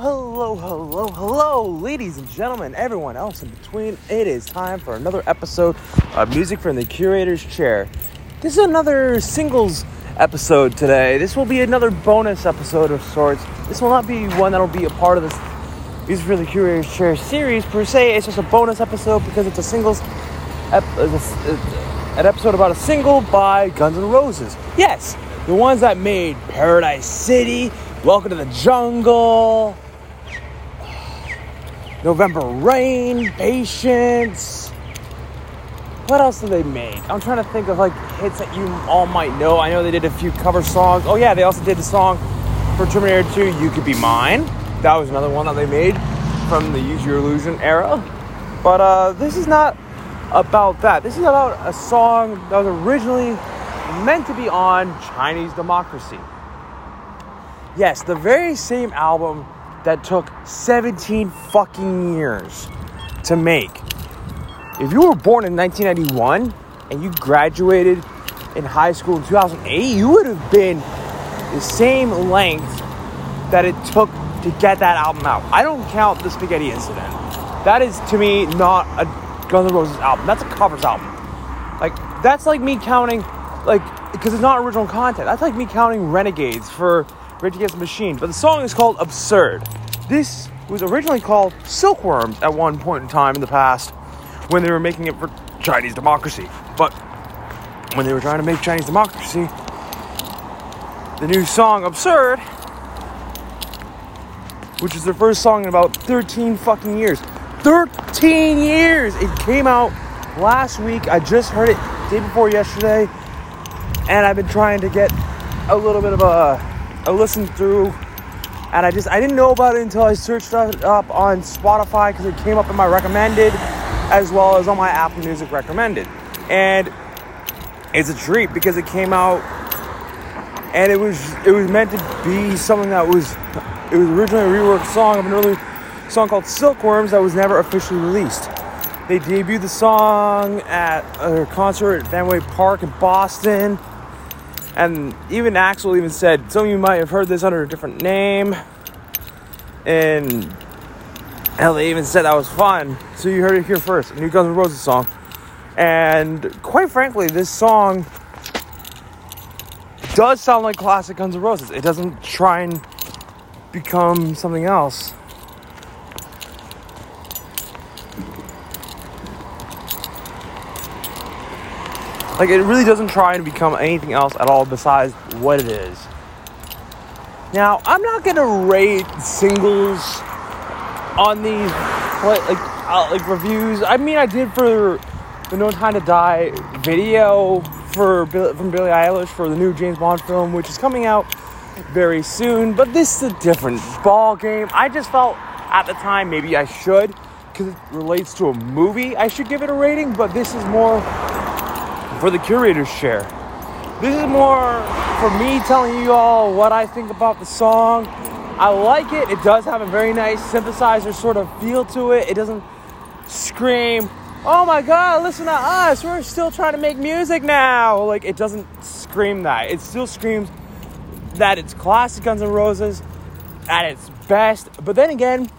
Hello, hello, hello, ladies and gentlemen, everyone else in between. It is time for another episode of Music from the Curator's Chair. This is another singles episode today. This will be another bonus episode of sorts. This will not be one that'll be a part of this Music from the Curator's Chair series per se. It's just a bonus episode because it's a singles, ep- uh, uh, an episode about a single by Guns N' Roses. Yes, the ones that made Paradise City, Welcome to the Jungle, November Rain, Patience. What else did they make? I'm trying to think of like hits that you all might know. I know they did a few cover songs. Oh yeah, they also did the song for Terminator 2, You Could Be Mine. That was another one that they made from the Use Your Illusion era. But uh, this is not about that. This is about a song that was originally meant to be on Chinese Democracy. Yes, the very same album that took 17 fucking years to make. If you were born in 1991 and you graduated in high school in 2008, you would have been the same length that it took to get that album out. I don't count the Spaghetti Incident. That is to me not a Guns N' Roses album. That's a covers album. Like that's like me counting, like because it's not original content. That's like me counting Renegades for Rage Against the Machine. But the song is called Absurd. This was originally called Silkworms at one point in time in the past when they were making it for Chinese democracy. But when they were trying to make Chinese democracy, the new song Absurd, which is their first song in about 13 fucking years. 13 years! It came out last week. I just heard it day before yesterday. And I've been trying to get a little bit of a, a listened through. And I just, I didn't know about it until I searched it up on Spotify because it came up in my recommended as well as on my Apple Music recommended. And it's a treat because it came out and it was it was meant to be something that was it was originally a reworked song of an early song called Silkworms that was never officially released. They debuted the song at a concert at Fenway Park in Boston. And even Axl even said, some of you might have heard this under a different name. And hell, they even said that was fun. So you heard it here first, a new Guns N' Roses song. And quite frankly, this song does sound like classic Guns N' Roses. It doesn't try and become something else. Like it really doesn't try and become anything else at all besides what it is. Now, I'm not gonna rate singles on these like uh, like reviews. I mean, I did for the No Time to Die video for from Billie Eilish for the new James Bond film, which is coming out very soon. But this is a different ball game. I just felt at the time maybe I should because it relates to a movie. I should give it a rating, but this is more for the curator's chair. This is more for me telling you all what I think about the song. I like it. It does have a very nice synthesizer sort of feel to it. It doesn't scream, oh my god, listen to us. We're still trying to make music now. Like, it doesn't scream that. It still screams that it's classic Guns N' Roses at its best. But then again,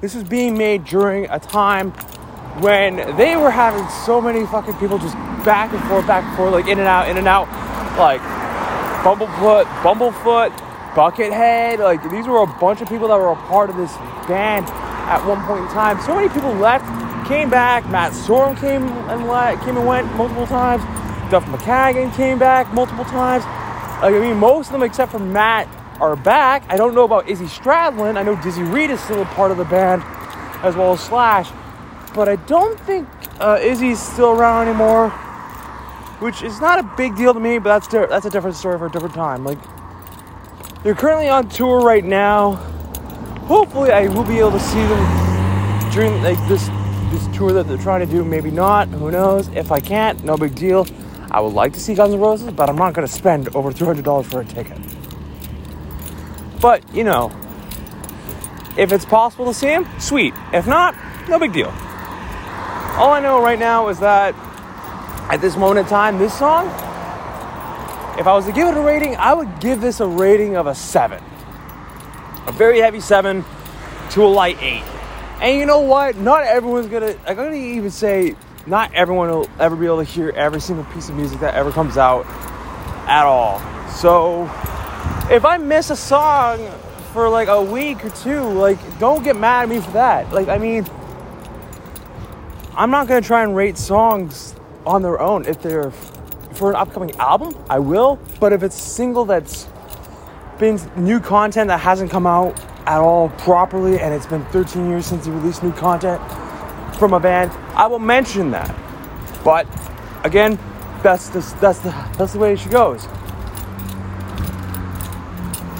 this was being made during a time when they were having so many fucking people just back and forth, back and forth, like in and out, in and out, like Bumblefoot, Bumblefoot, Buckethead. Like these were a bunch of people that were a part of this band at one point in time. So many people left, came back. Matt Sorum came and le- came and went multiple times. Duff McKagan came back multiple times. Like, I mean, most of them except for Matt are back. I don't know about Izzy Stradlin. I know Dizzy Reed is still a part of the band, as well as Slash. But I don't think uh, Izzy's still around anymore, which is not a big deal to me. But that's di- that's a different story for a different time. Like they're currently on tour right now. Hopefully, I will be able to see them during like this this tour that they're trying to do. Maybe not. Who knows? If I can't, no big deal. I would like to see Guns N' Roses, but I'm not going to spend over three hundred dollars for a ticket. But you know, if it's possible to see him, sweet. If not, no big deal. All I know right now is that at this moment in time, this song, if I was to give it a rating, I would give this a rating of a seven. a very heavy seven to a light eight. And you know what? Not everyone's gonna. I'm gonna even say not everyone will ever be able to hear every single piece of music that ever comes out at all. So if I miss a song for like a week or two, like don't get mad at me for that. Like I mean, I'm not gonna try and rate songs on their own if they're for an upcoming album. I will, but if it's a single that's been new content that hasn't come out at all properly, and it's been 13 years since they released new content from a band, I will mention that. But again, that's the, that's the that's the way she goes.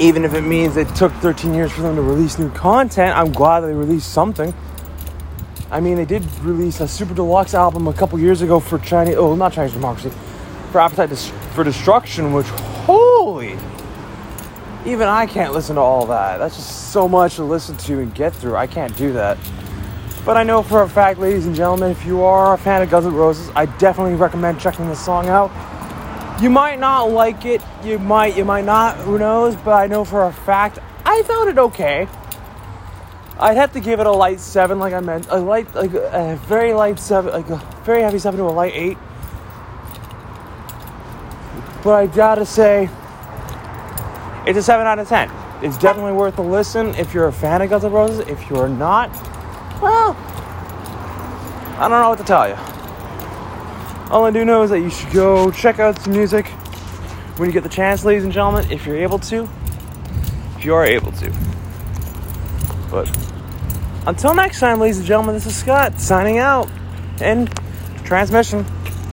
Even if it means it took 13 years for them to release new content, I'm glad they released something. I mean, they did release a super deluxe album a couple years ago for Chinese, oh, not Chinese Democracy, for Appetite for Destruction, which, holy, even I can't listen to all that. That's just so much to listen to and get through. I can't do that. But I know for a fact, ladies and gentlemen, if you are a fan of Guns N' Roses, I definitely recommend checking this song out. You might not like it, you might, you might not, who knows, but I know for a fact, I found it okay. I'd have to give it a light seven, like I meant, a light, like a very light seven, like a very heavy seven to a light eight. But I gotta say, it's a seven out of ten. It's definitely worth a listen if you're a fan of Guns N' Roses. If you're not, well, I don't know what to tell you. All I do know is that you should go check out some music when you get the chance, ladies and gentlemen, if you're able to. If you are able to. But until next time, ladies and gentlemen, this is Scott signing out and transmission.